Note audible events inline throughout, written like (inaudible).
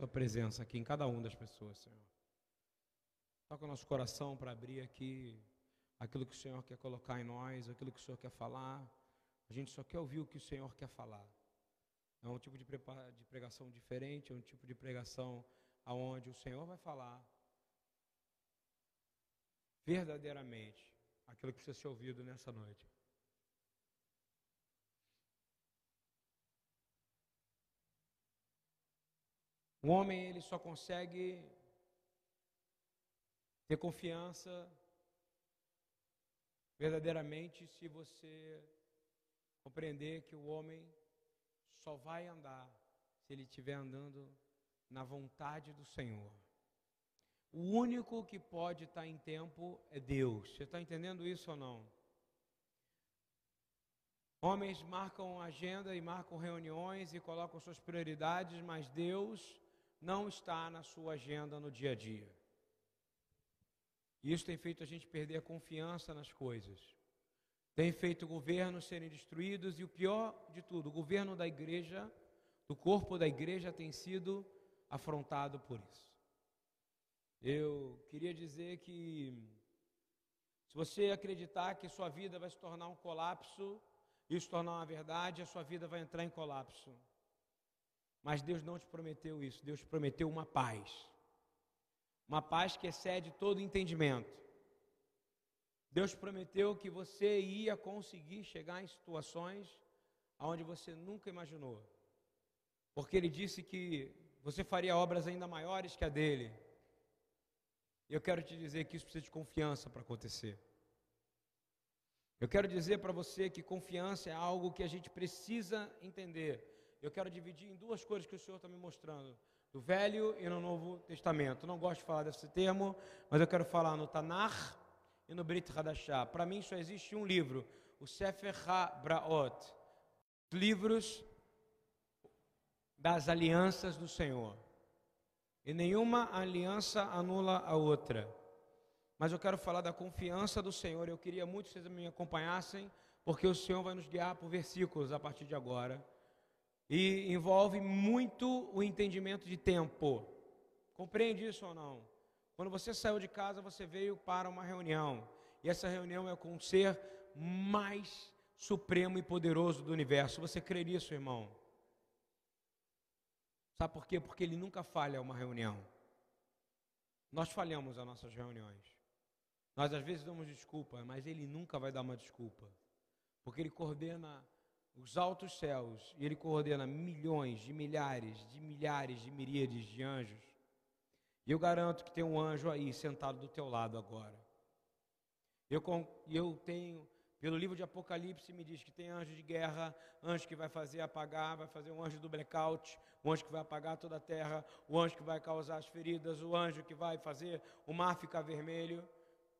Sua presença aqui em cada uma das pessoas, Senhor. Toca o nosso coração para abrir aqui aquilo que o Senhor quer colocar em nós, aquilo que o Senhor quer falar. A gente só quer ouvir o que o Senhor quer falar. É um tipo de, de pregação diferente, é um tipo de pregação aonde o Senhor vai falar verdadeiramente aquilo que precisa ser ouvido nessa noite. O homem ele só consegue ter confiança verdadeiramente se você compreender que o homem só vai andar se ele estiver andando na vontade do Senhor. O único que pode estar em tempo é Deus. Você está entendendo isso ou não? Homens marcam agenda e marcam reuniões e colocam suas prioridades, mas Deus não está na sua agenda no dia a dia. Isso tem feito a gente perder a confiança nas coisas. Tem feito governos serem destruídos e o pior de tudo, o governo da igreja, do corpo da igreja tem sido afrontado por isso. Eu queria dizer que se você acreditar que sua vida vai se tornar um colapso, isso tornar uma verdade, a sua vida vai entrar em colapso. Mas Deus não te prometeu isso, Deus te prometeu uma paz. Uma paz que excede todo entendimento. Deus prometeu que você ia conseguir chegar em situações onde você nunca imaginou. Porque Ele disse que você faria obras ainda maiores que a dele. Eu quero te dizer que isso precisa de confiança para acontecer. Eu quero dizer para você que confiança é algo que a gente precisa entender eu quero dividir em duas coisas que o Senhor está me mostrando. Do Velho e no Novo Testamento. Não gosto de falar desse termo, mas eu quero falar no Tanar e no Brit Hadashah. Para mim só existe um livro, o Sefer HaBraot. Livros das alianças do Senhor. E nenhuma aliança anula a outra. Mas eu quero falar da confiança do Senhor. Eu queria muito que vocês me acompanhassem, porque o Senhor vai nos guiar por versículos a partir de agora. E envolve muito o entendimento de tempo. Compreende isso ou não? Quando você saiu de casa, você veio para uma reunião. E essa reunião é com o ser mais supremo e poderoso do universo. Você crê nisso, irmão? Sabe por quê? Porque ele nunca falha uma reunião. Nós falhamos as nossas reuniões. Nós às vezes damos desculpa, mas ele nunca vai dar uma desculpa. Porque ele coordena os altos céus e ele coordena milhões de milhares de milhares de miríades de anjos. E eu garanto que tem um anjo aí sentado do teu lado agora. Eu, eu tenho, pelo livro de Apocalipse me diz que tem anjo de guerra, anjo que vai fazer apagar, vai fazer um anjo do blackout, o anjo que vai apagar toda a terra, o anjo que vai causar as feridas, o anjo que vai fazer o mar ficar vermelho.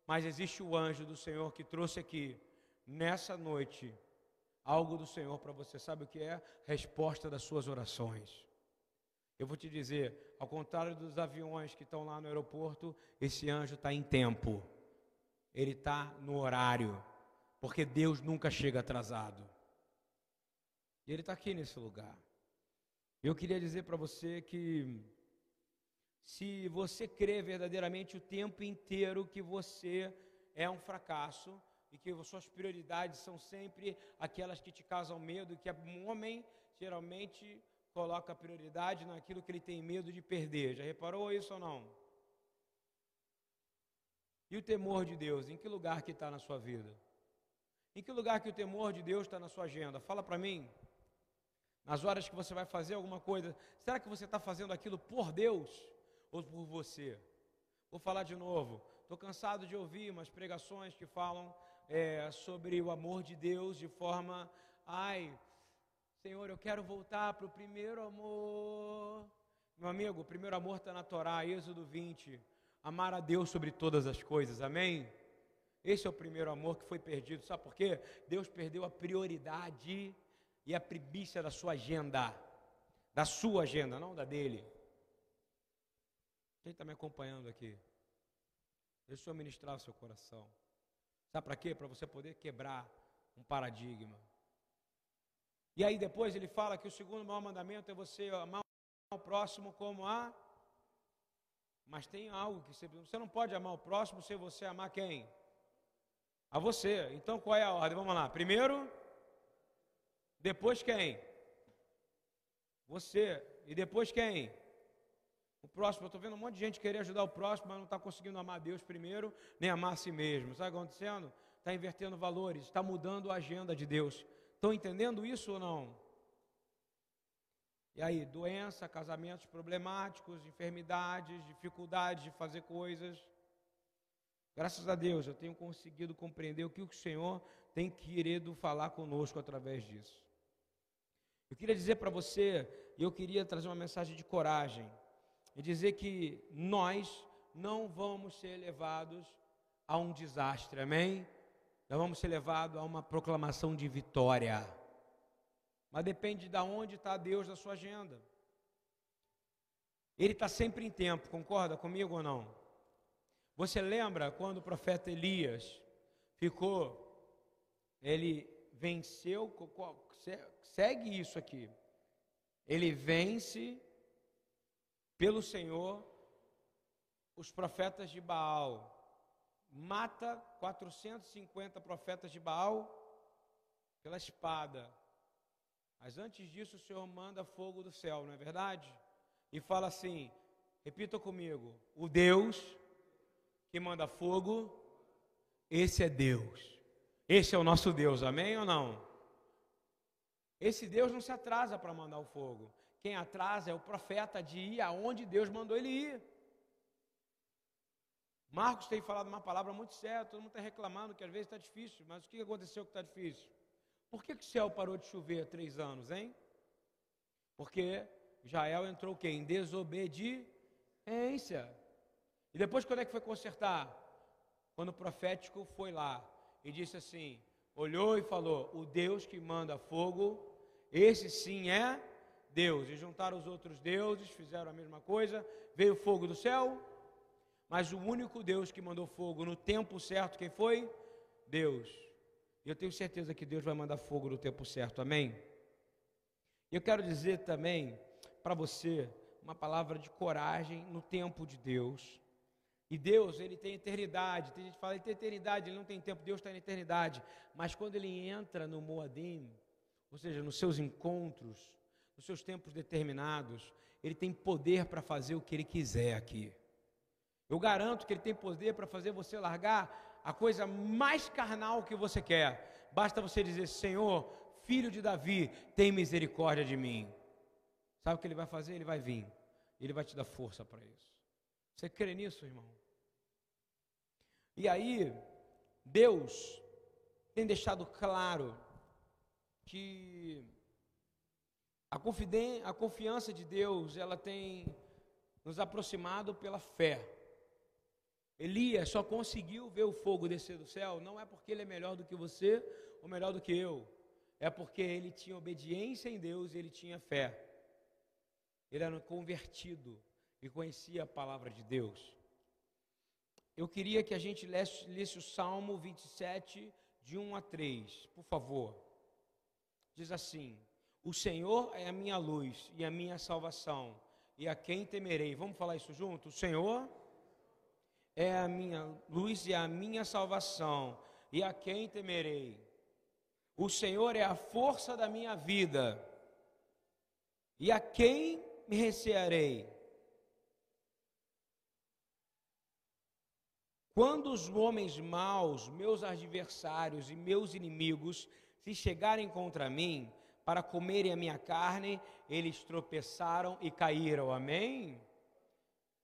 Mas existe o anjo do Senhor que trouxe aqui, nessa noite, algo do Senhor para você. Sabe o que é? Resposta das suas orações. Eu vou te dizer, ao contrário dos aviões que estão lá no aeroporto, esse anjo está em tempo. Ele está no horário. Porque Deus nunca chega atrasado. E Ele está aqui nesse lugar. Eu queria dizer para você que se você crê verdadeiramente o tempo inteiro que você é um fracasso, e que suas prioridades são sempre aquelas que te causam medo, que um homem geralmente coloca prioridade naquilo que ele tem medo de perder. Já reparou isso ou não? E o temor de Deus, em que lugar que está na sua vida? Em que lugar que o temor de Deus está na sua agenda? Fala para mim. Nas horas que você vai fazer alguma coisa, será que você está fazendo aquilo por Deus ou por você? Vou falar de novo. Estou cansado de ouvir umas pregações que falam é, sobre o amor de Deus de forma, ai, Senhor, eu quero voltar para o primeiro amor. Meu amigo, o primeiro amor está na Torá, Êxodo 20. Amar a Deus sobre todas as coisas, amém? Esse é o primeiro amor que foi perdido, sabe por quê? Deus perdeu a prioridade e a primícia da sua agenda, da sua agenda, não da dele. Quem está me acompanhando aqui? Deixa eu ministrar o seu coração. Sabe para quê? Para você poder quebrar um paradigma. E aí depois ele fala que o segundo maior mandamento é você amar o próximo como a. Mas tem algo que você, você não pode amar o próximo se você amar quem? A você. Então qual é a ordem? Vamos lá. Primeiro, depois quem? Você. E depois quem? O próximo. Eu estou vendo um monte de gente querer ajudar o próximo, mas não está conseguindo amar Deus primeiro, nem amar a si mesmo. Sabe o que está acontecendo? Está invertendo valores, está mudando a agenda de Deus. Estão entendendo isso ou não? E aí, doença, casamentos problemáticos, enfermidades, dificuldades de fazer coisas. Graças a Deus, eu tenho conseguido compreender o que o Senhor tem querido falar conosco através disso. Eu queria dizer para você, e eu queria trazer uma mensagem de coragem, e dizer que nós não vamos ser levados a um desastre, amém? Nós vamos ser levados a uma proclamação de vitória. Mas depende de onde está Deus na sua agenda. Ele está sempre em tempo, concorda comigo ou não? Você lembra quando o profeta Elias ficou, ele venceu, segue isso aqui. Ele vence pelo Senhor os profetas de Baal, mata 450 profetas de Baal pela espada. Mas antes disso, o Senhor manda fogo do céu, não é verdade? E fala assim: repita comigo, o Deus que manda fogo, esse é Deus. Esse é o nosso Deus, amém ou não? Esse Deus não se atrasa para mandar o fogo. Quem atrasa é o profeta de ir aonde Deus mandou ele ir. Marcos tem falado uma palavra muito séria, todo mundo está reclamando que às vezes está difícil, mas o que aconteceu que está difícil? Por que, que o céu parou de chover há três anos, hein? Porque Jael entrou quê? Em desobediência. E depois quando é que foi consertar? Quando o profético foi lá e disse assim, olhou e falou, o Deus que manda fogo, esse sim é Deus. E juntaram os outros deuses, fizeram a mesma coisa, veio fogo do céu, mas o único Deus que mandou fogo no tempo certo, quem foi? Deus. E eu tenho certeza que Deus vai mandar fogo no tempo certo, amém? Eu quero dizer também para você uma palavra de coragem no tempo de Deus. E Deus, ele tem eternidade. Tem gente que fala, ele tem eternidade, ele não tem tempo. Deus está em eternidade. Mas quando ele entra no Moadim, ou seja, nos seus encontros, nos seus tempos determinados, ele tem poder para fazer o que ele quiser aqui. Eu garanto que ele tem poder para fazer você largar a coisa mais carnal que você quer. Basta você dizer: Senhor, filho de Davi, tem misericórdia de mim. Sabe o que ele vai fazer? Ele vai vir. Ele vai te dar força para isso. Você crê nisso, irmão? E aí, Deus tem deixado claro que a, a confiança de Deus, ela tem nos aproximado pela fé. Elias só conseguiu ver o fogo descer do céu, não é porque ele é melhor do que você ou melhor do que eu, é porque ele tinha obediência em Deus e ele tinha fé. Ele era convertido e conhecia a palavra de Deus. Eu queria que a gente lesse, lesse o Salmo 27, de 1 a 3, por favor. Diz assim: O Senhor é a minha luz e a minha salvação, e a quem temerei? Vamos falar isso junto? O Senhor é a minha luz e a minha salvação, e a quem temerei? O Senhor é a força da minha vida, e a quem me recearei? Quando os homens maus, meus adversários e meus inimigos, se chegarem contra mim para comerem a minha carne, eles tropeçaram e caíram. Amém?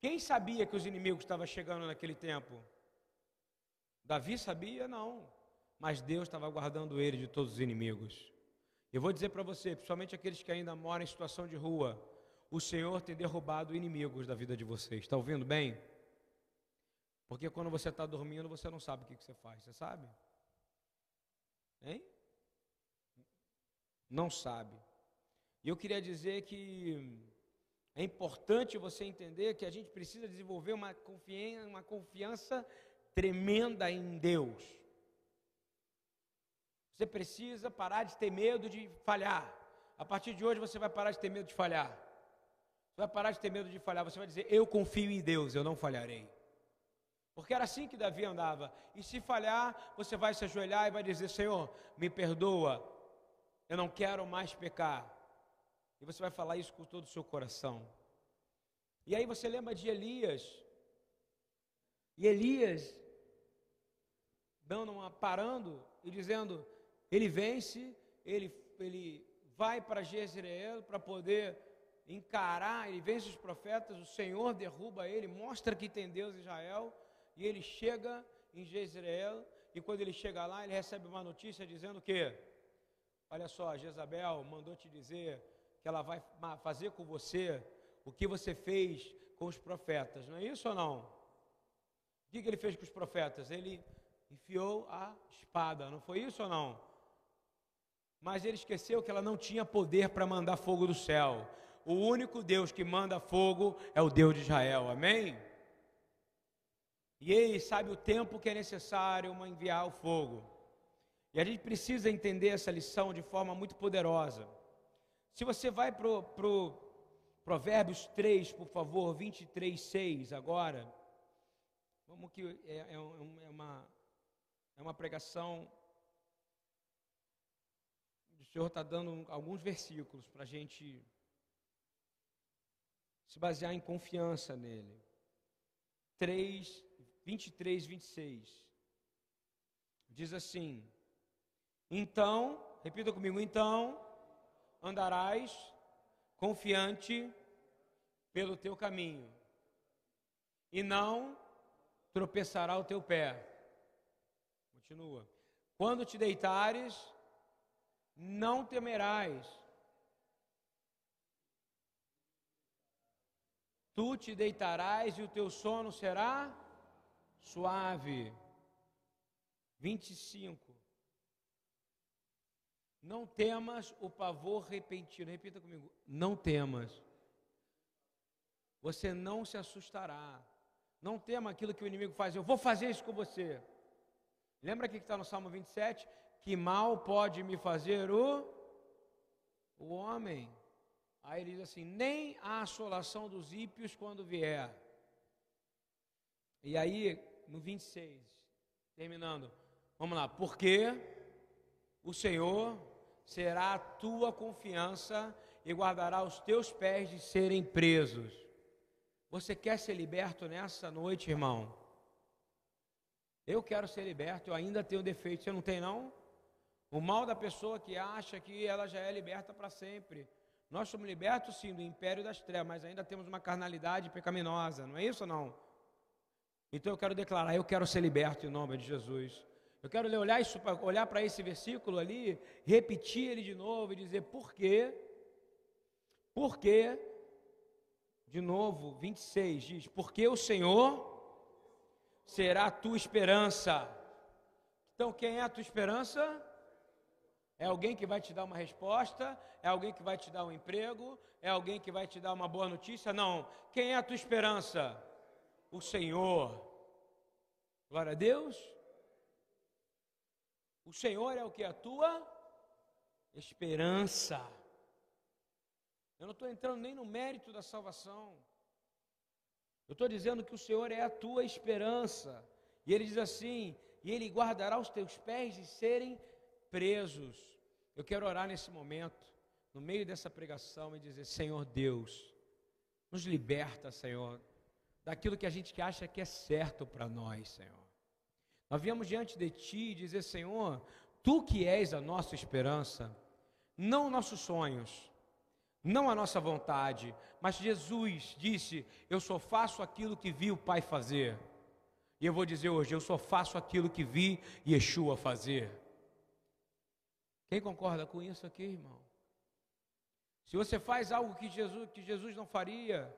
Quem sabia que os inimigos estavam chegando naquele tempo? Davi sabia? Não. Mas Deus estava guardando ele de todos os inimigos. Eu vou dizer para você, principalmente aqueles que ainda moram em situação de rua, o Senhor tem derrubado inimigos da vida de vocês. Está ouvindo bem? Porque quando você está dormindo, você não sabe o que, que você faz. Você sabe? Hein? Não sabe. E eu queria dizer que é importante você entender que a gente precisa desenvolver uma confiança, uma confiança tremenda em Deus. Você precisa parar de ter medo de falhar. A partir de hoje você vai parar de ter medo de falhar. Você vai parar de ter medo de falhar, você vai dizer: Eu confio em Deus, eu não falharei. Porque era assim que Davi andava. E se falhar, você vai se ajoelhar e vai dizer: Senhor, me perdoa, eu não quero mais pecar. E você vai falar isso com todo o seu coração. E aí você lembra de Elias. E Elias, dando uma, parando e dizendo: ele vence, ele, ele vai para Jezreel para poder encarar, ele vence os profetas, o Senhor derruba ele, mostra que tem Deus em Israel, e ele chega em Jezreel, e quando ele chega lá, ele recebe uma notícia dizendo que, olha só, Jezabel mandou te dizer que ela vai fazer com você o que você fez com os profetas, não é isso ou não? O que, ele fez com os profetas? Ele enfiou a espada, não foi isso ou não? Mas ele esqueceu que ela não tinha poder para mandar fogo do céu. O único Deus que manda fogo é o Deus de Israel, amém? E ele sabe o tempo que é necessário para enviar o fogo. E a gente precisa entender essa lição de forma muito poderosa. Se você vai para o Provérbios 3, por favor, 23, 6 agora. Vamos que é, é, é uma, é uma pregação. O Senhor está dando alguns versículos para a gente se basear em confiança nele. 3, 23, 26. Diz assim: Então, repita comigo, então andarás confiante pelo teu caminho, e não tropeçará o teu pé. Continua. Quando te deitares, não temerás Tu te deitarás e o teu sono será suave. 25. Não temas o pavor repentino. Repita comigo. Não temas. Você não se assustará. Não tema aquilo que o inimigo faz. Eu vou fazer isso com você. Lembra aqui que está no Salmo 27? Que mal pode me fazer o, o homem. Aí ele diz assim: nem a assolação dos ímpios quando vier. E aí, no 26, terminando, vamos lá, porque o Senhor será a tua confiança e guardará os teus pés de serem presos. Você quer ser liberto nessa noite, irmão? Eu quero ser liberto, eu ainda tenho defeito, você não tem não? O mal da pessoa que acha que ela já é liberta para sempre. Nós somos libertos sim do império das trevas, mas ainda temos uma carnalidade pecaminosa, não é isso não? Então eu quero declarar, eu quero ser liberto em nome de Jesus. Eu quero olhar, isso, olhar para esse versículo ali, repetir ele de novo e dizer por quê? Porque, de novo, 26 diz: Porque o Senhor será a tua esperança. Então, quem é a tua esperança? É alguém que vai te dar uma resposta? É alguém que vai te dar um emprego? É alguém que vai te dar uma boa notícia? Não. Quem é a tua esperança? O Senhor. Glória a Deus. O Senhor é o que? A tua esperança. Eu não estou entrando nem no mérito da salvação. Eu estou dizendo que o Senhor é a tua esperança. E ele diz assim: e ele guardará os teus pés de serem presos. Eu quero orar nesse momento, no meio dessa pregação, e dizer: Senhor Deus, nos liberta, Senhor, daquilo que a gente acha que é certo para nós, Senhor. Nós viemos diante de Ti e dizer: Senhor, Tu que és a nossa esperança, não nossos sonhos, não a nossa vontade, mas Jesus disse: Eu só faço aquilo que vi o Pai fazer. E eu vou dizer hoje: Eu só faço aquilo que vi Yeshua fazer. Quem concorda com isso aqui, irmão? Se você faz algo que Jesus, que Jesus não faria,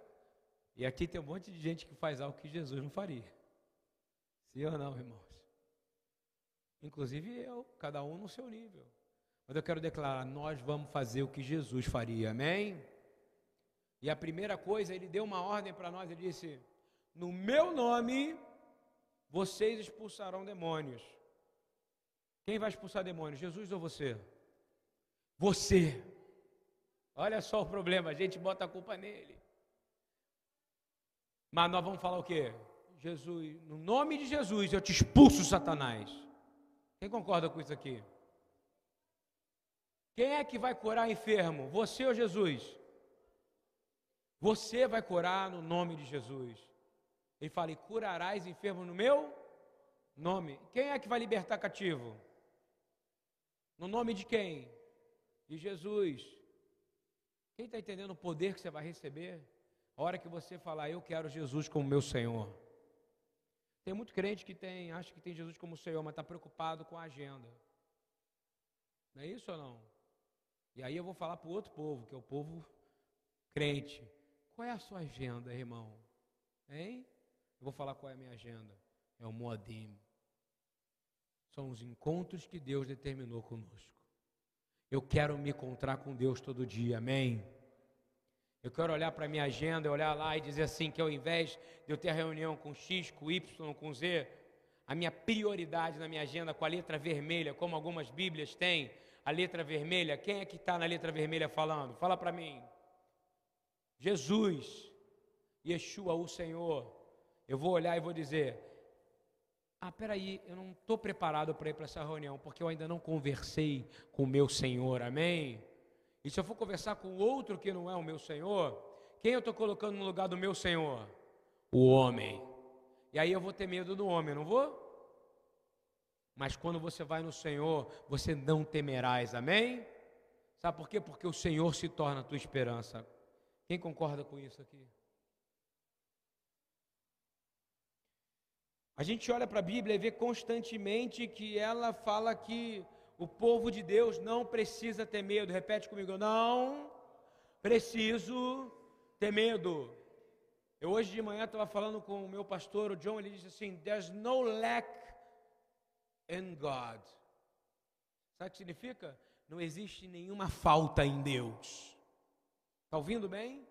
e aqui tem um monte de gente que faz algo que Jesus não faria. Sim ou não, irmãos? Inclusive eu, cada um no seu nível. Mas eu quero declarar: nós vamos fazer o que Jesus faria, amém? E a primeira coisa, ele deu uma ordem para nós, ele disse: No meu nome vocês expulsarão demônios. Quem vai expulsar demônios, Jesus ou você? Você. Olha só o problema, a gente bota a culpa nele. Mas nós vamos falar o quê? Jesus, no nome de Jesus, eu te expulso, Satanás. Quem concorda com isso aqui? Quem é que vai curar enfermo? Você ou Jesus? Você vai curar no nome de Jesus. Ele fala: e curarás enfermo no meu nome. Quem é que vai libertar cativo? No nome de quem? De Jesus. Quem está entendendo o poder que você vai receber? A hora que você falar, eu quero Jesus como meu Senhor. Tem muito crente que tem, acha que tem Jesus como Senhor, mas está preocupado com a agenda. Não é isso ou não? E aí eu vou falar para o outro povo, que é o povo crente. Qual é a sua agenda, irmão? Hein? Eu vou falar qual é a minha agenda. É o Moadim. São os encontros que Deus determinou conosco. Eu quero me encontrar com Deus todo dia, amém? Eu quero olhar para a minha agenda, olhar lá e dizer assim: que ao invés de eu ter reunião com X, com Y, com Z, a minha prioridade na minha agenda com a letra vermelha, como algumas Bíblias têm, a letra vermelha, quem é que está na letra vermelha falando? Fala para mim. Jesus, Yeshua, o Senhor. Eu vou olhar e vou dizer: ah, peraí, eu não estou preparado para ir para essa reunião, porque eu ainda não conversei com o meu Senhor, amém? E se eu for conversar com outro que não é o meu Senhor, quem eu estou colocando no lugar do meu Senhor? O homem. E aí eu vou ter medo do homem, não vou? Mas quando você vai no Senhor, você não temerás, amém? Sabe por quê? Porque o Senhor se torna a tua esperança. Quem concorda com isso aqui? A gente olha para a Bíblia e vê constantemente que ela fala que o povo de Deus não precisa ter medo. Repete comigo, não preciso ter medo. Eu hoje de manhã estava falando com o meu pastor, o John, ele disse assim: There's no lack in God. Sabe o que significa? Não existe nenhuma falta em Deus. Está ouvindo bem?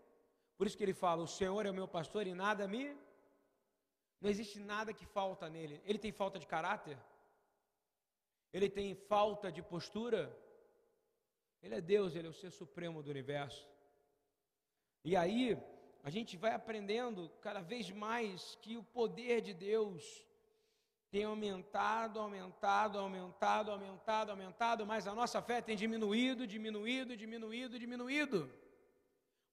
Por isso que ele fala: O Senhor é o meu pastor e nada me não existe nada que falta nele. Ele tem falta de caráter? Ele tem falta de postura? Ele é Deus, ele é o ser supremo do universo. E aí, a gente vai aprendendo cada vez mais que o poder de Deus tem aumentado, aumentado, aumentado, aumentado, aumentado, mas a nossa fé tem diminuído, diminuído, diminuído, diminuído.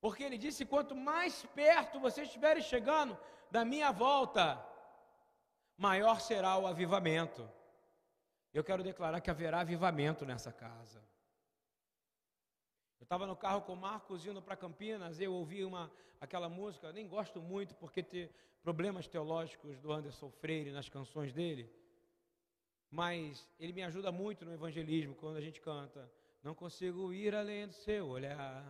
Porque ele disse: quanto mais perto vocês estiverem chegando, da minha volta, maior será o avivamento. Eu quero declarar que haverá avivamento nessa casa. Eu estava no carro com o Marcos indo para Campinas, eu ouvi uma, aquela música, nem gosto muito porque tem problemas teológicos do Anderson Freire nas canções dele, mas ele me ajuda muito no evangelismo quando a gente canta. Não consigo ir além do seu olhar.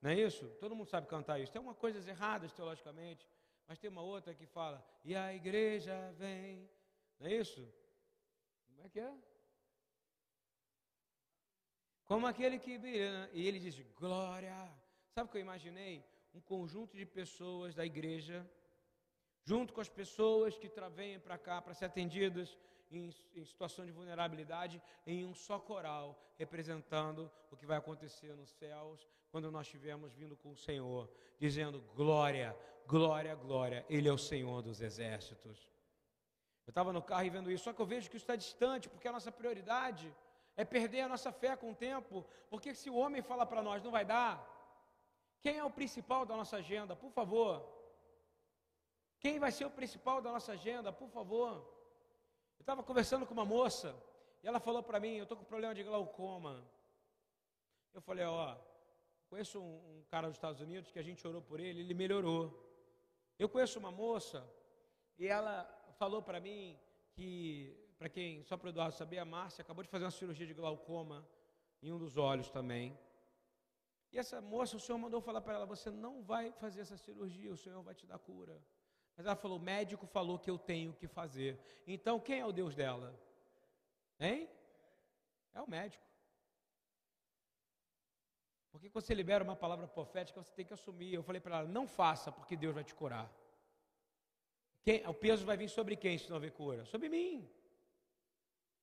Não é isso? Todo mundo sabe cantar isso. Tem uma coisas erradas teologicamente, mas tem uma outra que fala, e a igreja vem. Não é isso? Como é que é? Como aquele que brilha. E ele diz, glória. Sabe o que eu imaginei? Um conjunto de pessoas da igreja, junto com as pessoas que vêm para cá para ser atendidas em, em situação de vulnerabilidade, em um só coral, representando o que vai acontecer nos céus, quando nós estivermos vindo com o Senhor, dizendo glória, glória, glória, Ele é o Senhor dos exércitos. Eu estava no carro e vendo isso, só que eu vejo que isso está distante, porque a nossa prioridade é perder a nossa fé com o tempo, porque se o homem fala para nós, não vai dar. Quem é o principal da nossa agenda, por favor? Quem vai ser o principal da nossa agenda, por favor? Eu estava conversando com uma moça, e ela falou para mim, eu estou com problema de glaucoma. Eu falei, ó, conheço um, um cara dos Estados Unidos que a gente orou por ele, ele melhorou. Eu conheço uma moça e ela falou para mim que, para quem, só para o Eduardo saber, a Márcia acabou de fazer uma cirurgia de glaucoma em um dos olhos também. E essa moça, o Senhor mandou falar para ela: você não vai fazer essa cirurgia, o Senhor vai te dar cura. Mas ela falou: o médico falou que eu tenho que fazer. Então quem é o Deus dela? Hein? É o médico. Porque quando você libera uma palavra profética, você tem que assumir. Eu falei para ela: não faça, porque Deus vai te curar. Quem, o peso vai vir sobre quem se não houver cura? Sobre mim.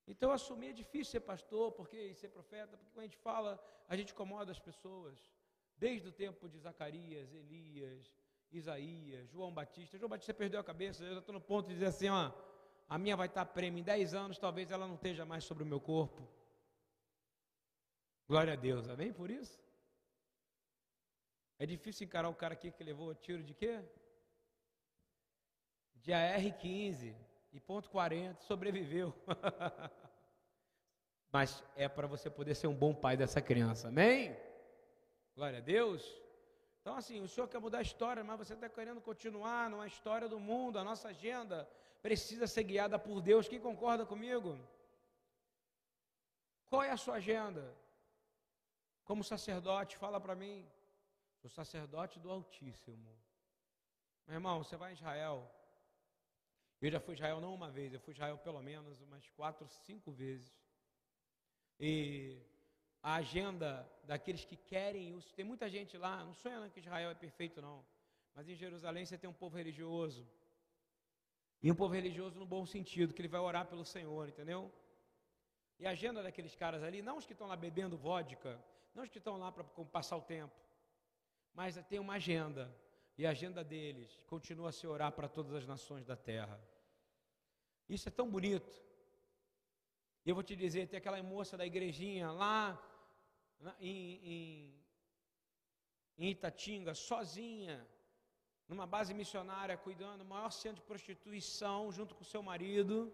Então assumir é difícil ser pastor, porque ser profeta, porque quando a gente fala, a gente incomoda as pessoas. Desde o tempo de Zacarias, Elias Isaías, João Batista. João Batista perdeu a cabeça, eu estou no ponto de dizer assim, ó, a minha vai estar prêmio em 10 anos, talvez ela não esteja mais sobre o meu corpo. Glória a Deus, amém por isso? É difícil encarar o cara aqui que levou tiro de quê? De AR-15 e ponto 40, sobreviveu. (laughs) Mas é para você poder ser um bom pai dessa criança, amém? Glória a Deus. Então, assim, o Senhor quer mudar a história, mas você está querendo continuar numa história do mundo, a nossa agenda precisa ser guiada por Deus. Quem concorda comigo? Qual é a sua agenda? Como sacerdote, fala para mim. Sou sacerdote do Altíssimo. Meu irmão, você vai a Israel. Eu já fui a Israel não uma vez, eu fui a Israel pelo menos umas quatro, cinco vezes. E a agenda daqueles que querem isso. Tem muita gente lá, não sonha que Israel é perfeito, não. Mas em Jerusalém você tem um povo religioso. E um povo religioso no bom sentido, que ele vai orar pelo Senhor, entendeu? E a agenda daqueles caras ali, não os que estão lá bebendo vodka, não os que estão lá para passar o tempo, mas tem uma agenda. E a agenda deles continua a se orar para todas as nações da terra. Isso é tão bonito. E eu vou te dizer, tem aquela moça da igrejinha lá em, em, em Itatinga, sozinha, numa base missionária, cuidando do maior centro de prostituição, junto com seu marido.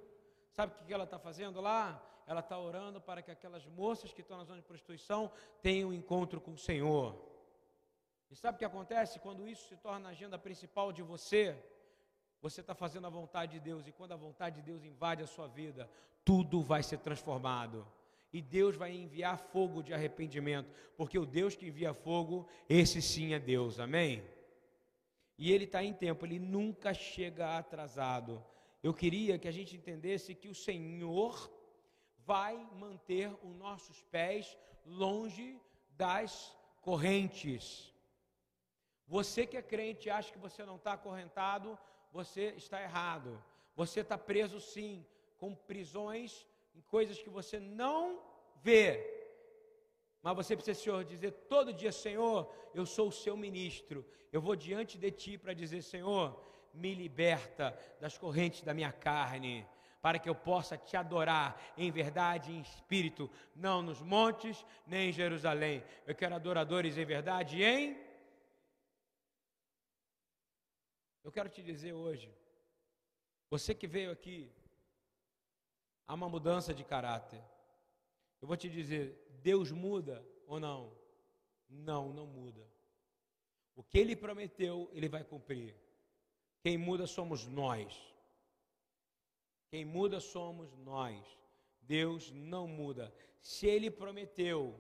Sabe o que ela está fazendo lá? Ela está orando para que aquelas moças que estão na zona de prostituição tenham um encontro com o Senhor. E sabe o que acontece quando isso se torna a agenda principal de você? Você está fazendo a vontade de Deus, e quando a vontade de Deus invade a sua vida, tudo vai ser transformado e Deus vai enviar fogo de arrependimento, porque o Deus que envia fogo, esse sim é Deus, amém? E ele está em tempo, ele nunca chega atrasado. Eu queria que a gente entendesse que o Senhor vai manter os nossos pés longe das correntes. Você que é crente acha que você não está acorrentado, você está errado. Você está preso sim, com prisões em coisas que você não vê. Mas você precisa, Senhor, dizer todo dia: Senhor, eu sou o seu ministro. Eu vou diante de ti para dizer: Senhor, me liberta das correntes da minha carne, para que eu possa te adorar em verdade e em espírito, não nos montes nem em Jerusalém. Eu quero adoradores em verdade e em. Eu quero te dizer hoje, você que veio aqui há uma mudança de caráter. Eu vou te dizer, Deus muda ou não? Não, não muda. O que ele prometeu, ele vai cumprir. Quem muda somos nós. Quem muda somos nós. Deus não muda. Se ele prometeu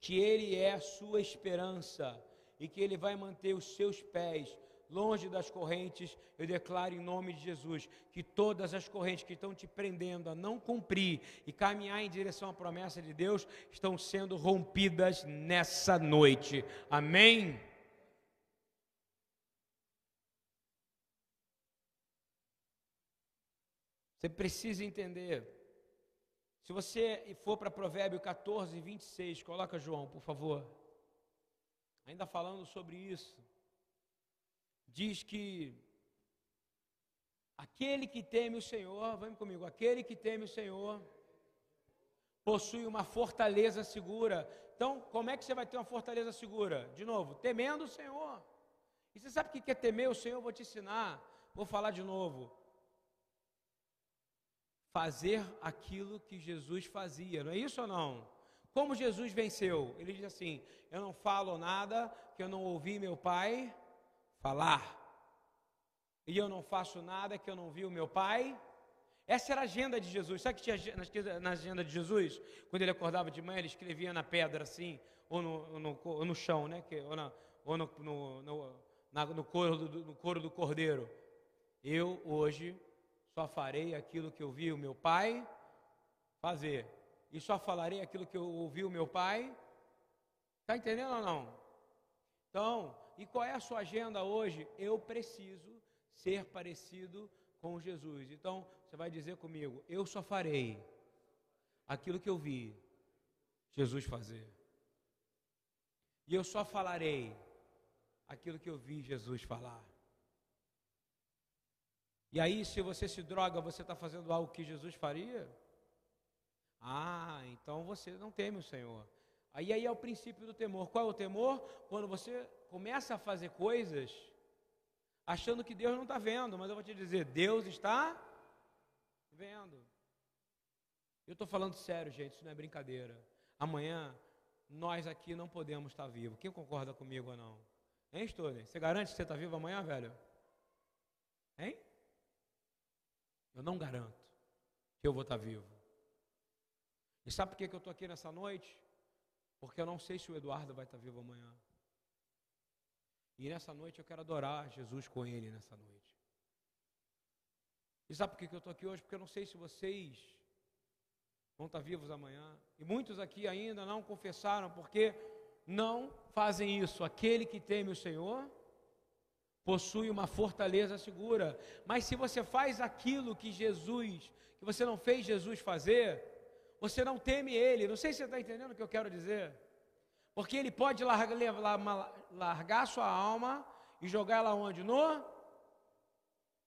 que ele é a sua esperança e que ele vai manter os seus pés longe das correntes, eu declaro em nome de Jesus que todas as correntes que estão te prendendo a não cumprir e caminhar em direção à promessa de Deus estão sendo rompidas nessa noite. Amém? Você precisa entender. Se você for para Provérbio 14, 26, coloca João, por favor. Ainda falando sobre isso diz que aquele que teme o Senhor, vamos comigo, aquele que teme o Senhor possui uma fortaleza segura. Então, como é que você vai ter uma fortaleza segura? De novo, temendo o Senhor. E você sabe o que é temer o Senhor? Eu vou te ensinar. Vou falar de novo. Fazer aquilo que Jesus fazia, não é isso ou não? Como Jesus venceu? Ele diz assim: Eu não falo nada que eu não ouvi meu Pai falar. E eu não faço nada que eu não vi o meu pai. Essa era a agenda de Jesus. Sabe que tinha na agenda de Jesus? Quando ele acordava de manhã, ele escrevia na pedra assim, ou no, no, ou no chão, né? ou, na, ou no, no, no, na, no, couro do, no couro do cordeiro. Eu hoje só farei aquilo que eu vi o meu pai fazer. E só falarei aquilo que eu ouvi o meu pai. Está entendendo ou não? Então, e qual é a sua agenda hoje? Eu preciso ser parecido com Jesus. Então, você vai dizer comigo: eu só farei aquilo que eu vi Jesus fazer. E eu só falarei aquilo que eu vi Jesus falar. E aí, se você se droga, você está fazendo algo que Jesus faria? Ah, então você não teme o Senhor. Aí, aí é o princípio do temor. Qual é o temor? Quando você começa a fazer coisas achando que Deus não está vendo, mas eu vou te dizer, Deus está vendo. Eu estou falando sério, gente, isso não é brincadeira. Amanhã nós aqui não podemos estar vivos. Quem concorda comigo ou não? Hein, Stone? Você garante que você está vivo amanhã, velho? Hein? Eu não garanto que eu vou estar vivo. E sabe por que eu estou aqui nessa noite? Porque eu não sei se o Eduardo vai estar vivo amanhã. E nessa noite eu quero adorar Jesus com ele nessa noite. E sabe por que eu estou aqui hoje? Porque eu não sei se vocês vão estar vivos amanhã. E muitos aqui ainda não confessaram porque não fazem isso. Aquele que teme o Senhor possui uma fortaleza segura. Mas se você faz aquilo que Jesus, que você não fez Jesus fazer, você não teme Ele. Não sei se você está entendendo o que eu quero dizer. Porque Ele pode largar, sua alma e jogar ela onde? No?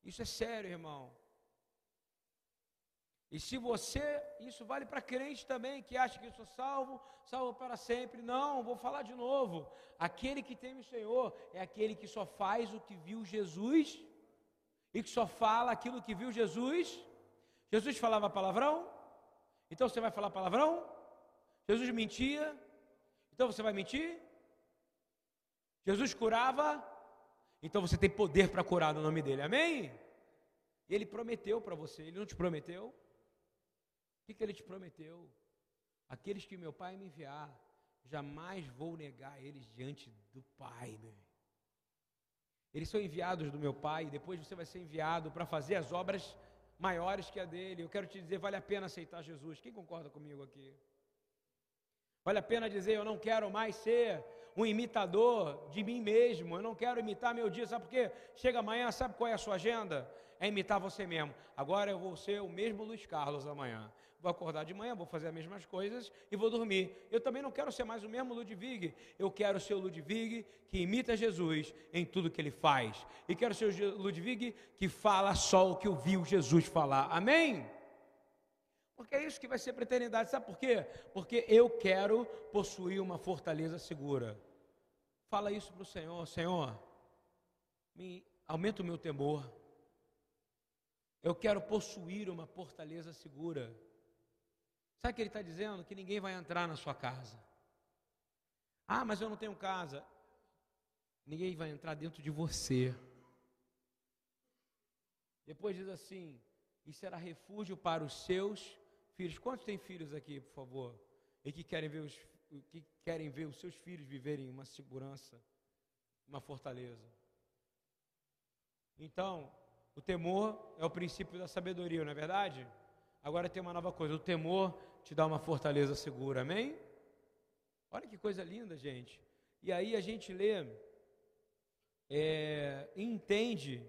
Isso é sério, irmão. E se você, isso vale para crente também, que acha que eu sou salvo, salvo para sempre. Não, vou falar de novo. Aquele que teme o Senhor é aquele que só faz o que viu Jesus e que só fala aquilo que viu Jesus. Jesus falava palavrão? Então você vai falar palavrão? Jesus mentia? Então você vai mentir? Jesus curava? Então você tem poder para curar no nome dele. Amém? Ele prometeu para você, ele não te prometeu? que, que ele te prometeu? Aqueles que meu Pai me enviar, jamais vou negar eles diante do Pai. Meu. Eles são enviados do meu Pai, e depois você vai ser enviado para fazer as obras maiores que a dele. Eu quero te dizer, vale a pena aceitar Jesus. Quem concorda comigo aqui? Vale a pena dizer, eu não quero mais ser um imitador de mim mesmo. Eu não quero imitar meu dia, sabe por quê? Chega amanhã, sabe qual é a sua agenda? É imitar você mesmo. Agora eu vou ser o mesmo Luiz Carlos amanhã vou acordar de manhã, vou fazer as mesmas coisas e vou dormir. Eu também não quero ser mais o mesmo Ludwig, eu quero ser o Ludwig que imita Jesus em tudo que ele faz. E quero ser o Ludwig que fala só o que ouviu Jesus falar. Amém? Porque é isso que vai ser para a eternidade. Sabe por quê? Porque eu quero possuir uma fortaleza segura. Fala isso para o Senhor, Senhor, me aumenta o meu temor. Eu quero possuir uma fortaleza segura. Sabe o que ele está dizendo? Que ninguém vai entrar na sua casa. Ah, mas eu não tenho casa. Ninguém vai entrar dentro de você. Depois diz assim: e será refúgio para os seus filhos. Quantos têm filhos aqui, por favor? E que querem ver os, que querem ver os seus filhos viverem uma segurança, uma fortaleza. Então, o temor é o princípio da sabedoria, não é verdade? Agora tem uma nova coisa: o temor te dá uma fortaleza segura, amém? Olha que coisa linda, gente. E aí a gente lê é, entende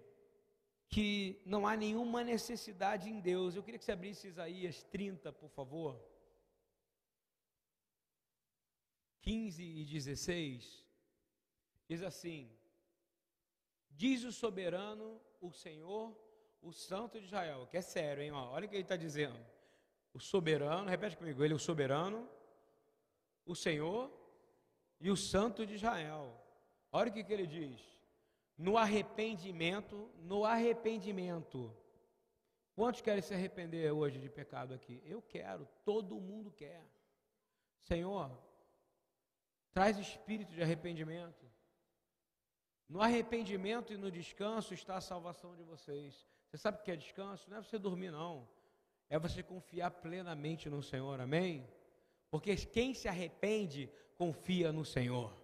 que não há nenhuma necessidade em Deus. Eu queria que você abrisse Isaías 30, por favor. 15 e 16. Diz assim: Diz o soberano, o Senhor, o Santo de Israel, que é sério, hein? Olha o que ele está dizendo o soberano, repete comigo, ele é o soberano, o Senhor e o Santo de Israel. Olha o que, que ele diz. No arrependimento, no arrependimento. Quantos querem se arrepender hoje de pecado aqui? Eu quero, todo mundo quer. Senhor, traz espírito de arrependimento. No arrependimento e no descanso está a salvação de vocês. Você sabe o que é descanso? Não é você dormir, não é você confiar plenamente no Senhor, amém? Porque quem se arrepende, confia no Senhor.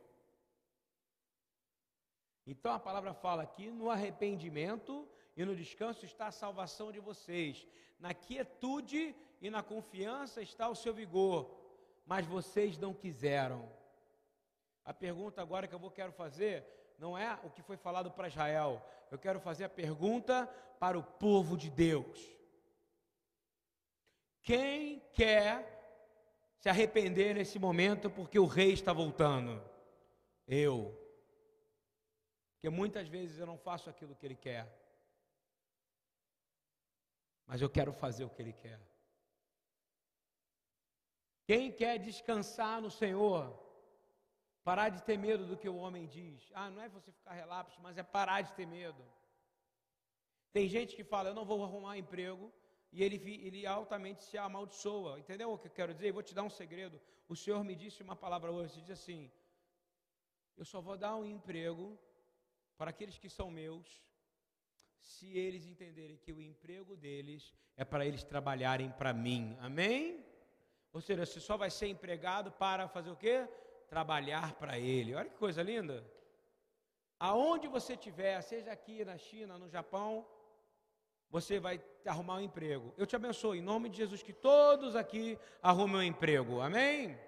Então a palavra fala aqui: no arrependimento e no descanso está a salvação de vocês, na quietude e na confiança está o seu vigor, mas vocês não quiseram. A pergunta agora que eu vou quero fazer não é o que foi falado para Israel, eu quero fazer a pergunta para o povo de Deus. Quem quer se arrepender nesse momento porque o rei está voltando? Eu. Porque muitas vezes eu não faço aquilo que Ele quer. Mas eu quero fazer o que Ele quer. Quem quer descansar no Senhor, parar de ter medo do que o homem diz. Ah, não é você ficar relapso, mas é parar de ter medo. Tem gente que fala, eu não vou arrumar emprego, e ele, ele altamente se amaldiçoa. Entendeu o que eu quero dizer? Eu vou te dar um segredo. O Senhor me disse uma palavra hoje, diz assim: Eu só vou dar um emprego para aqueles que são meus, se eles entenderem que o emprego deles é para eles trabalharem para mim. Amém? Ou seja, você só vai ser empregado para fazer o quê? Trabalhar para Ele. Olha que coisa linda. Aonde você estiver, seja aqui na China, no Japão, você vai arrumar um emprego. Eu te abençoo, em nome de Jesus, que todos aqui arrumem um emprego. Amém?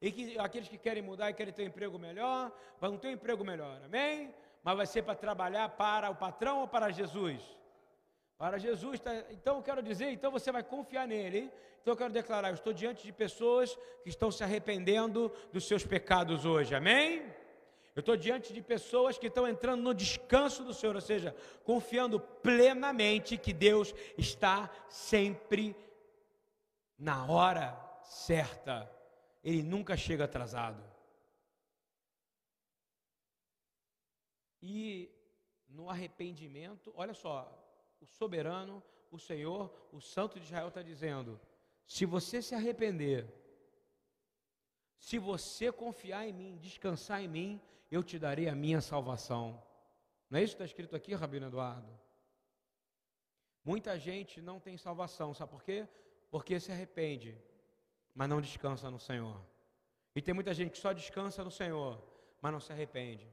E que aqueles que querem mudar e querem ter um emprego melhor, vão ter um emprego melhor. Amém? Mas vai ser para trabalhar para o patrão ou para Jesus? Para Jesus, tá, então eu quero dizer, então você vai confiar nele. Então eu quero declarar, eu estou diante de pessoas que estão se arrependendo dos seus pecados hoje. Amém? Eu estou diante de pessoas que estão entrando no descanso do Senhor, ou seja, confiando plenamente que Deus está sempre na hora certa. Ele nunca chega atrasado. E no arrependimento, olha só, o soberano, o Senhor, o Santo de Israel está dizendo: se você se arrepender, se você confiar em mim, descansar em mim, eu te darei a minha salvação. Não é isso que está escrito aqui, Rabino Eduardo? Muita gente não tem salvação, sabe por quê? Porque se arrepende, mas não descansa no Senhor. E tem muita gente que só descansa no Senhor, mas não se arrepende.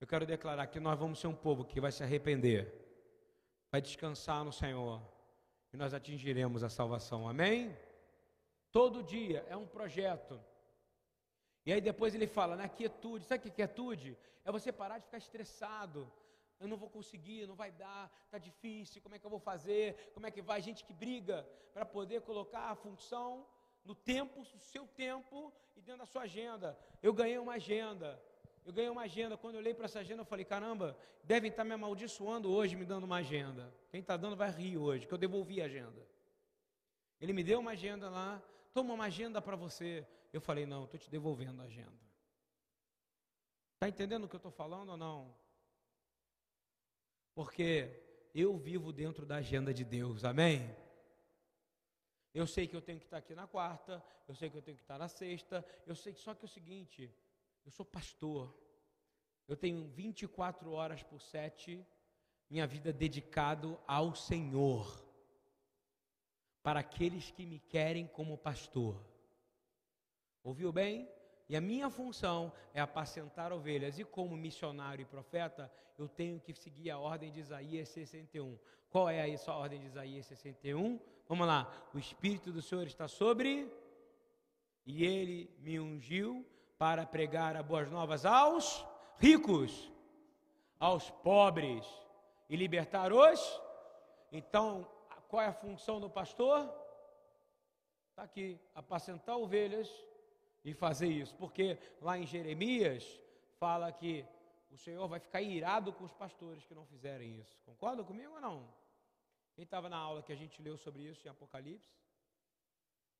Eu quero declarar que nós vamos ser um povo que vai se arrepender vai descansar no Senhor e nós atingiremos a salvação. Amém? Todo dia é um projeto. E aí depois ele fala, na quietude. Sabe o que é quietude? É você parar de ficar estressado. Eu não vou conseguir, não vai dar, está difícil, como é que eu vou fazer? Como é que vai? Gente que briga para poder colocar a função no tempo, no seu tempo e dentro da sua agenda. Eu ganhei uma agenda. Eu ganhei uma agenda. Quando eu olhei para essa agenda, eu falei: caramba, devem estar tá me amaldiçoando hoje, me dando uma agenda. Quem está dando vai rir hoje, que eu devolvi a agenda. Ele me deu uma agenda lá, toma uma agenda para você. Eu falei: não, estou te devolvendo a agenda. Está entendendo o que eu estou falando ou não? Porque eu vivo dentro da agenda de Deus, amém? Eu sei que eu tenho que estar aqui na quarta, eu sei que eu tenho que estar na sexta, eu sei que só que é o seguinte, eu sou pastor. Eu tenho 24 horas por sete, minha vida dedicado ao Senhor. Para aqueles que me querem como pastor. Ouviu bem? E a minha função é apacentar ovelhas. E como missionário e profeta, eu tenho que seguir a ordem de Isaías 61. Qual é essa ordem de Isaías 61? Vamos lá. O Espírito do Senhor está sobre, e ele me ungiu para pregar a boas novas aos ricos, aos pobres e libertar os. Então, qual é a função do pastor? Está aqui, apacentar ovelhas e fazer isso, porque lá em Jeremias fala que o Senhor vai ficar irado com os pastores que não fizerem isso. Concorda comigo ou não? Quem estava na aula que a gente leu sobre isso em Apocalipse?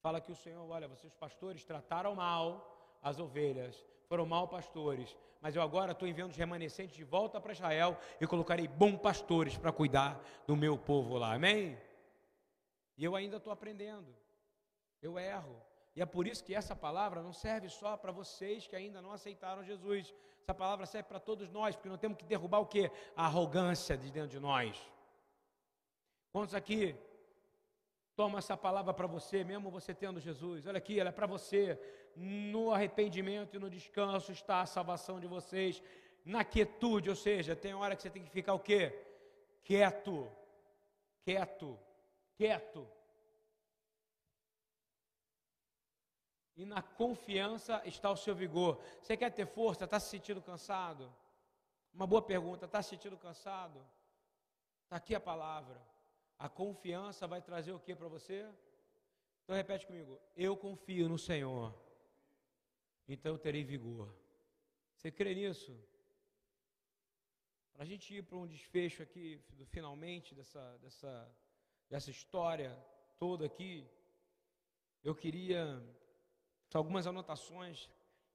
Fala que o Senhor, olha, vocês pastores trataram mal as ovelhas, foram mal pastores, mas eu agora estou enviando os remanescentes de volta para Israel e colocarei bons pastores para cuidar do meu povo lá, amém? E eu ainda estou aprendendo, eu erro, e é por isso que essa palavra não serve só para vocês que ainda não aceitaram Jesus, essa palavra serve para todos nós, porque nós temos que derrubar o que? A arrogância de dentro de nós. Quantos aqui Toma essa palavra para você, mesmo você tendo Jesus. Olha aqui, ela é para você. No arrependimento e no descanso está a salvação de vocês. Na quietude, ou seja, tem hora que você tem que ficar o quê? Quieto. Quieto. Quieto. E na confiança está o seu vigor. Você quer ter força? Está se sentindo cansado? Uma boa pergunta. Está se sentindo cansado? Está aqui a palavra. A confiança vai trazer o que para você? Então repete comigo. Eu confio no Senhor. Então eu terei vigor. Você crê nisso? para a gente ir para um desfecho aqui, finalmente, dessa, dessa, dessa história toda aqui, eu queria algumas anotações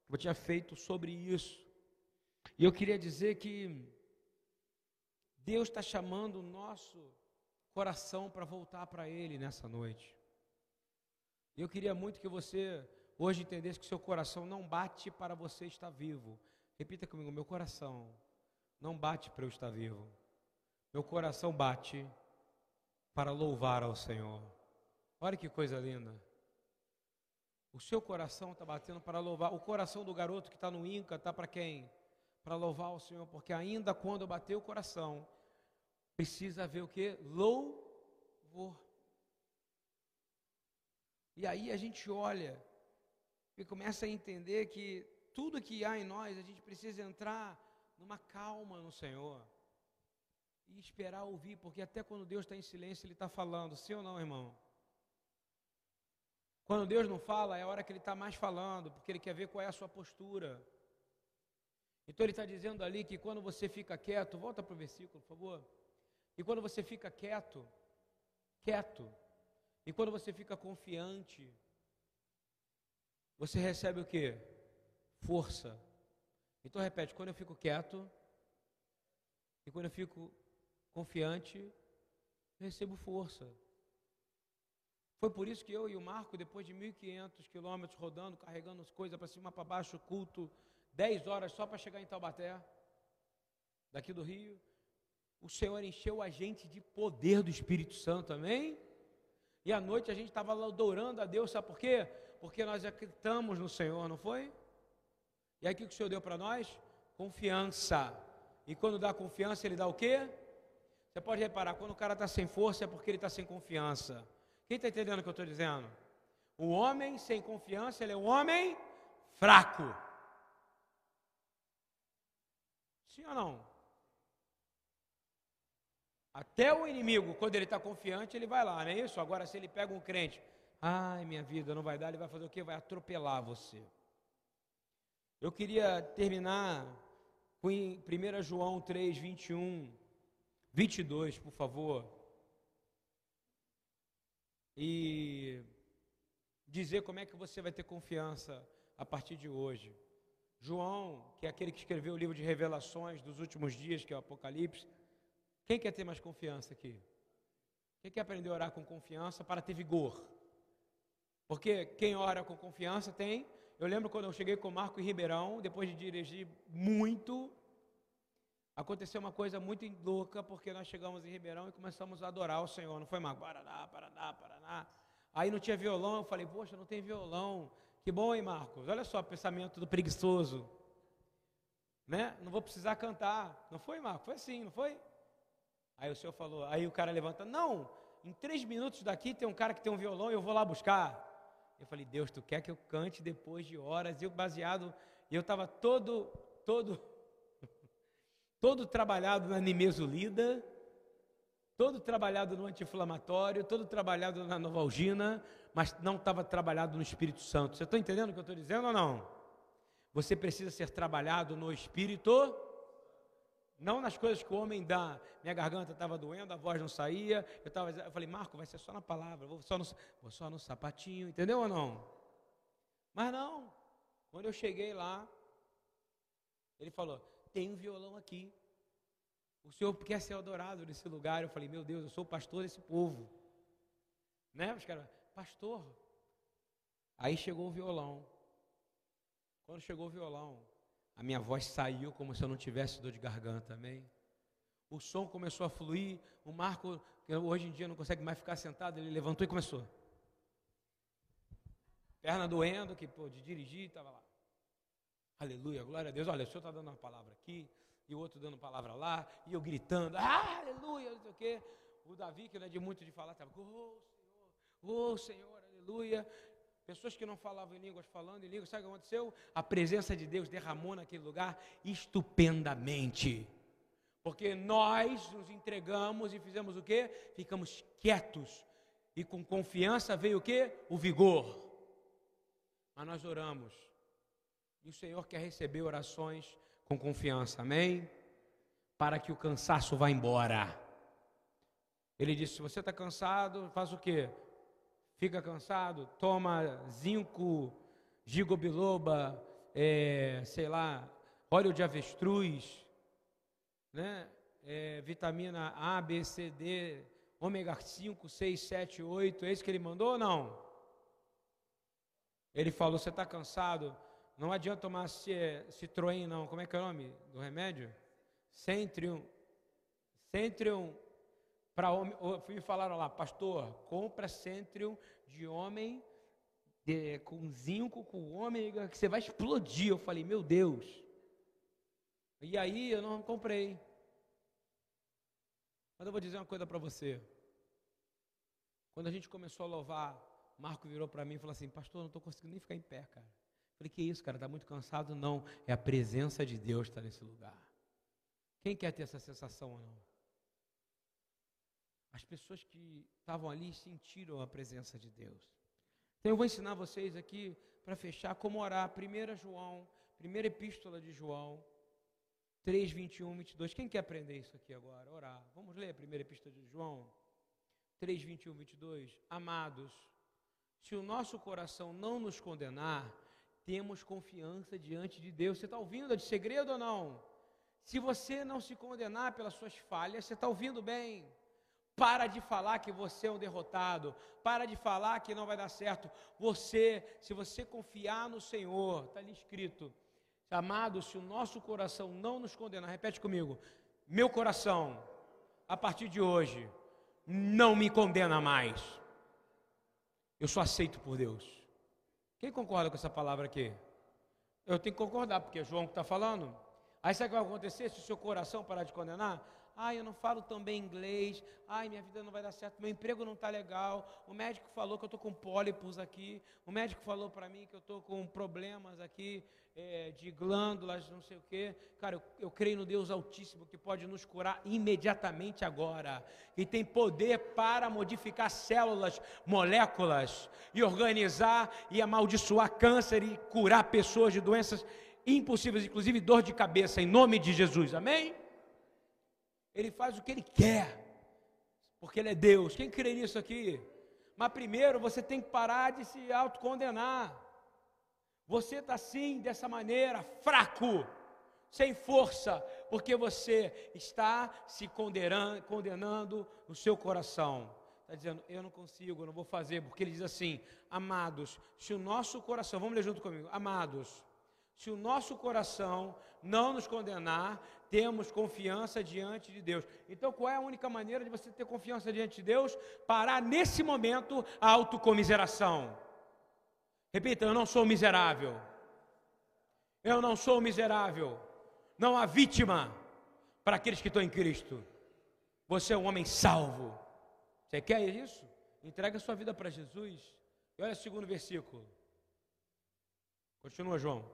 que eu tinha feito sobre isso. E eu queria dizer que Deus está chamando o nosso coração para voltar para Ele nessa noite. Eu queria muito que você hoje entendesse que seu coração não bate para você estar vivo. Repita comigo: meu coração não bate para eu estar vivo. Meu coração bate para louvar ao Senhor. Olha que coisa linda. O seu coração está batendo para louvar. O coração do garoto que está no Inca está para quem? Para louvar o Senhor, porque ainda quando bater o coração, precisa haver o que? Louvor. E aí a gente olha e começa a entender que tudo que há em nós, a gente precisa entrar numa calma no Senhor e esperar ouvir, porque até quando Deus está em silêncio, Ele está falando, sim ou não, irmão? Quando Deus não fala, é a hora que Ele está mais falando, porque Ele quer ver qual é a sua postura. Então Ele está dizendo ali que quando você fica quieto, volta para o versículo, por favor. E quando você fica quieto, quieto, e quando você fica confiante, você recebe o que? Força. Então repete, quando eu fico quieto, e quando eu fico confiante, eu recebo força. Foi por isso que eu e o Marco, depois de 1.500 quilômetros rodando, carregando as coisas para cima para baixo, culto, 10 horas só para chegar em Taubaté, daqui do Rio, o Senhor encheu a gente de poder do Espírito Santo, amém? E à noite a gente estava adorando a Deus, sabe por quê? Porque nós acreditamos no Senhor, não foi? E aí o que o Senhor deu para nós? Confiança. E quando dá confiança, ele dá o quê? Você pode reparar, quando o cara está sem força é porque ele está sem confiança. Quem está entendendo o que eu estou dizendo? O homem sem confiança, ele é um homem fraco. Sim ou não? Até o inimigo, quando ele está confiante, ele vai lá, não é isso? Agora, se ele pega um crente, ai minha vida, não vai dar, ele vai fazer o quê? Vai atropelar você. Eu queria terminar com 1 João 3, 21, 22, por favor e dizer como é que você vai ter confiança a partir de hoje. João, que é aquele que escreveu o livro de revelações dos últimos dias, que é o Apocalipse, quem quer ter mais confiança aqui? Quem quer aprender a orar com confiança para ter vigor? Porque quem ora com confiança tem. Eu lembro quando eu cheguei com o Marco em Ribeirão, depois de dirigir muito, aconteceu uma coisa muito louca, porque nós chegamos em Ribeirão e começamos a adorar o Senhor. Não foi mais Paraná, Paraná, Paraná. Aí não tinha violão, eu falei, poxa, não tem violão. Que bom, hein, Marcos? Olha só o pensamento do preguiçoso. Né? Não vou precisar cantar. Não foi, Marcos? Foi assim, não foi? Aí o senhor falou, aí o cara levanta, não, em três minutos daqui tem um cara que tem um violão e eu vou lá buscar. Eu falei, Deus, tu quer que eu cante depois de horas? E eu baseado, e eu estava todo, todo todo trabalhado na nimesulida, todo trabalhado no anti-inflamatório, todo trabalhado na novalgina, mas não estava trabalhado no Espírito Santo. Você está entendendo o que eu estou dizendo ou não? Você precisa ser trabalhado no Espírito, não nas coisas que o homem dá. Minha garganta estava doendo, a voz não saía. Eu, tava, eu falei, Marco, vai ser só na palavra, vou só no, vou só no sapatinho, entendeu ou não? Mas não. Quando eu cheguei lá, ele falou: tem um violão aqui. O Senhor quer ser adorado nesse lugar. Eu falei, meu Deus, eu sou pastor desse povo. Né? Os caras, pastor. Aí chegou o violão. Quando chegou o violão, a minha voz saiu como se eu não tivesse dor de garganta, amém? O som começou a fluir. O Marco, que hoje em dia não consegue mais ficar sentado, ele levantou e começou. Perna doendo, que pô, de dirigir, estava lá. Aleluia, glória a Deus. Olha, o senhor está dando uma palavra aqui, e o outro dando palavra lá, e eu gritando, ah, aleluia, não sei o quê. O Davi, que não é de muito de falar, estava, oh Senhor, oh Senhor, aleluia. Pessoas que não falavam em línguas, falando em línguas, sabe o que aconteceu? A presença de Deus derramou naquele lugar estupendamente. Porque nós nos entregamos e fizemos o quê? Ficamos quietos. E com confiança veio o quê? O vigor. Mas nós oramos e o Senhor quer receber orações com confiança, amém? para que o cansaço vá embora. Ele disse: se você está cansado, faz o quê? Fica cansado, toma zinco, gigobiloba, é, sei lá, óleo de avestruz, né? É, vitamina A, B, C, D, ômega 5, 6, 7, 8, é isso que ele mandou ou não? Ele falou: você está cansado? Não adianta tomar Citroën, não. Como é que é o nome do remédio? Centrium. Centrium para homem. Fui falar lá, pastor, compra Centrium de homem de, com zinco, com ômega, que você vai explodir. Eu falei, meu Deus. E aí eu não comprei. Mas eu vou dizer uma coisa para você. Quando a gente começou a louvar, Marco virou para mim e falou assim: Pastor, não estou conseguindo nem ficar em pé, cara. Falei: Que isso, cara? Está muito cansado? Não. É a presença de Deus está nesse lugar. Quem quer ter essa sensação ou não? As pessoas que estavam ali sentiram a presença de Deus. Então eu vou ensinar vocês aqui para fechar como orar. 1 João, primeira epístola de João, 3, 21, 22. Quem quer aprender isso aqui agora? Orar. Vamos ler a primeira epístola de João. 3, 21, 22. Amados, se o nosso coração não nos condenar, temos confiança diante de Deus. Você está ouvindo? É de segredo ou não? Se você não se condenar pelas suas falhas, você está ouvindo bem. Para de falar que você é um derrotado. Para de falar que não vai dar certo. Você, se você confiar no Senhor, está ali escrito. Amado, se o nosso coração não nos condenar, repete comigo. Meu coração, a partir de hoje, não me condena mais. Eu sou aceito por Deus. Quem concorda com essa palavra aqui? Eu tenho que concordar, porque é João que está falando. Aí sabe o que vai acontecer se o seu coração parar de condenar? Ai, eu não falo tão bem inglês. Ai, minha vida não vai dar certo. Meu emprego não está legal. O médico falou que eu estou com pólipos aqui. O médico falou para mim que eu estou com problemas aqui é, de glândulas, não sei o quê. Cara, eu, eu creio no Deus Altíssimo que pode nos curar imediatamente agora. E tem poder para modificar células, moléculas e organizar e amaldiçoar câncer e curar pessoas de doenças impossíveis, inclusive dor de cabeça, em nome de Jesus. Amém? Ele faz o que ele quer, porque ele é Deus. Quem crê nisso aqui? Mas primeiro você tem que parar de se autocondenar. Você está assim, dessa maneira, fraco, sem força, porque você está se condenando, condenando no seu coração. Está dizendo, eu não consigo, eu não vou fazer, porque ele diz assim: amados, se o nosso coração, vamos ler junto comigo, amados, se o nosso coração não nos condenar, temos confiança diante de Deus. Então, qual é a única maneira de você ter confiança diante de Deus? Parar nesse momento a autocomiseração. Repita, eu não sou miserável. Eu não sou miserável. Não há vítima para aqueles que estão em Cristo. Você é um homem salvo. Você quer isso? Entrega a sua vida para Jesus. E olha o segundo versículo. Continua, João.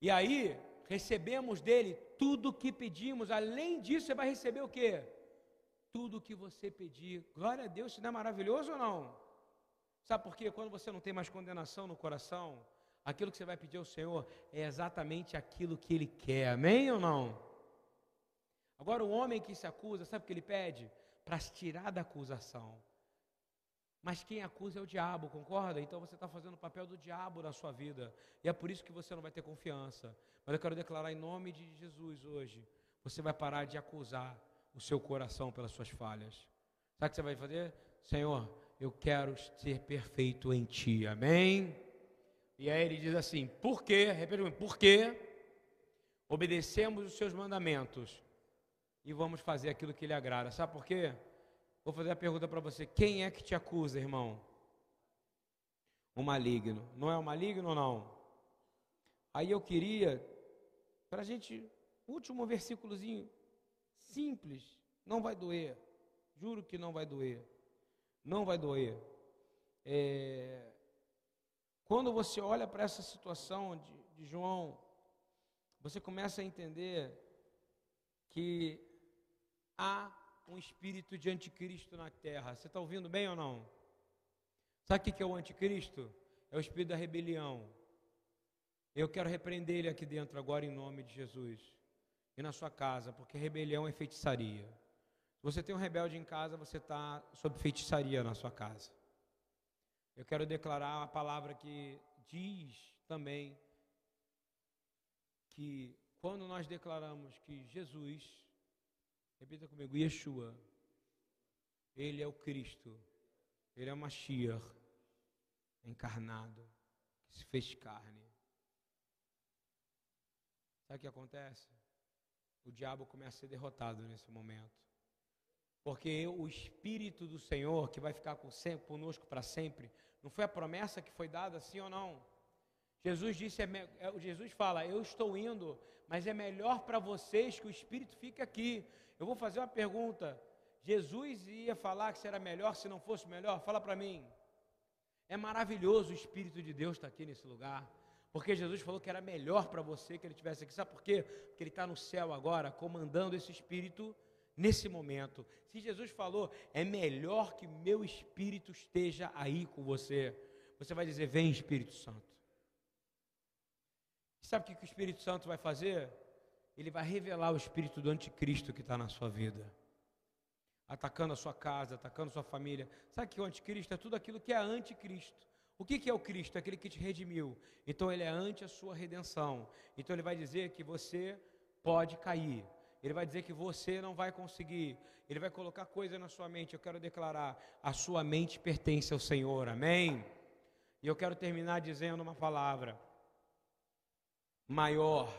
E aí, recebemos dele tudo o que pedimos. Além disso, você vai receber o quê? Tudo o que você pedir. Glória a Deus, isso não é maravilhoso ou não? Sabe por quê? Quando você não tem mais condenação no coração, aquilo que você vai pedir ao Senhor é exatamente aquilo que Ele quer. Amém ou não? Agora, o homem que se acusa, sabe o que ele pede? Para se tirar da acusação. Mas quem acusa é o diabo, concorda? Então você está fazendo o papel do diabo na sua vida. E é por isso que você não vai ter confiança. Mas eu quero declarar em nome de Jesus hoje: você vai parar de acusar o seu coração pelas suas falhas. Sabe o que você vai fazer? Senhor, eu quero ser perfeito em Ti. Amém? E aí ele diz assim: por quê? Repete por quê? Obedecemos os seus mandamentos e vamos fazer aquilo que lhe agrada. Sabe por quê? Vou fazer a pergunta para você: quem é que te acusa, irmão? O maligno. Não é o maligno ou não? Aí eu queria, para a gente, último versículozinho, simples, não vai doer, juro que não vai doer, não vai doer. É, quando você olha para essa situação de, de João, você começa a entender que há um espírito de anticristo na terra. Você está ouvindo bem ou não? Sabe o que é o anticristo? É o espírito da rebelião. Eu quero repreender ele aqui dentro agora em nome de Jesus. e na sua casa, porque rebelião é feitiçaria. Se você tem um rebelde em casa, você está sob feitiçaria na sua casa. Eu quero declarar a palavra que diz também que quando nós declaramos que Jesus, repita comigo, Yeshua, Ele é o Cristo, Ele é o Mashiach, encarnado, que se fez carne. Sabe o que acontece? O diabo começa a ser derrotado nesse momento. Porque o Espírito do Senhor, que vai ficar conosco para sempre, não foi a promessa que foi dada, sim ou não? Jesus disse, é, é Jesus fala, eu estou indo, mas é melhor para vocês que o Espírito fique aqui. Eu vou fazer uma pergunta. Jesus ia falar que será melhor se não fosse melhor? Fala para mim. É maravilhoso o Espírito de Deus estar aqui nesse lugar. Porque Jesus falou que era melhor para você que ele estivesse aqui. Sabe por quê? Porque ele está no céu agora, comandando esse Espírito nesse momento. Se Jesus falou, é melhor que meu Espírito esteja aí com você. Você vai dizer, vem Espírito Santo. Sabe o que o Espírito Santo vai fazer? Ele vai revelar o espírito do anticristo que está na sua vida. Atacando a sua casa, atacando a sua família. Sabe que o anticristo é tudo aquilo que é anticristo. O que, que é o Cristo? É aquele que te redimiu. Então ele é ante a sua redenção. Então ele vai dizer que você pode cair. Ele vai dizer que você não vai conseguir. Ele vai colocar coisa na sua mente. Eu quero declarar: a sua mente pertence ao Senhor. Amém? E eu quero terminar dizendo uma palavra maior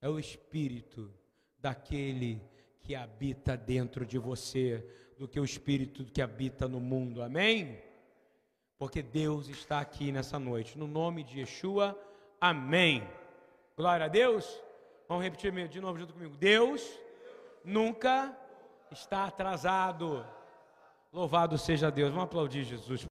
é o espírito daquele que habita dentro de você do que o espírito que habita no mundo. Amém? Porque Deus está aqui nessa noite. No nome de Yeshua. Amém. Glória a Deus. Vamos repetir de novo junto comigo. Deus nunca está atrasado. Louvado seja Deus. Vamos aplaudir Jesus.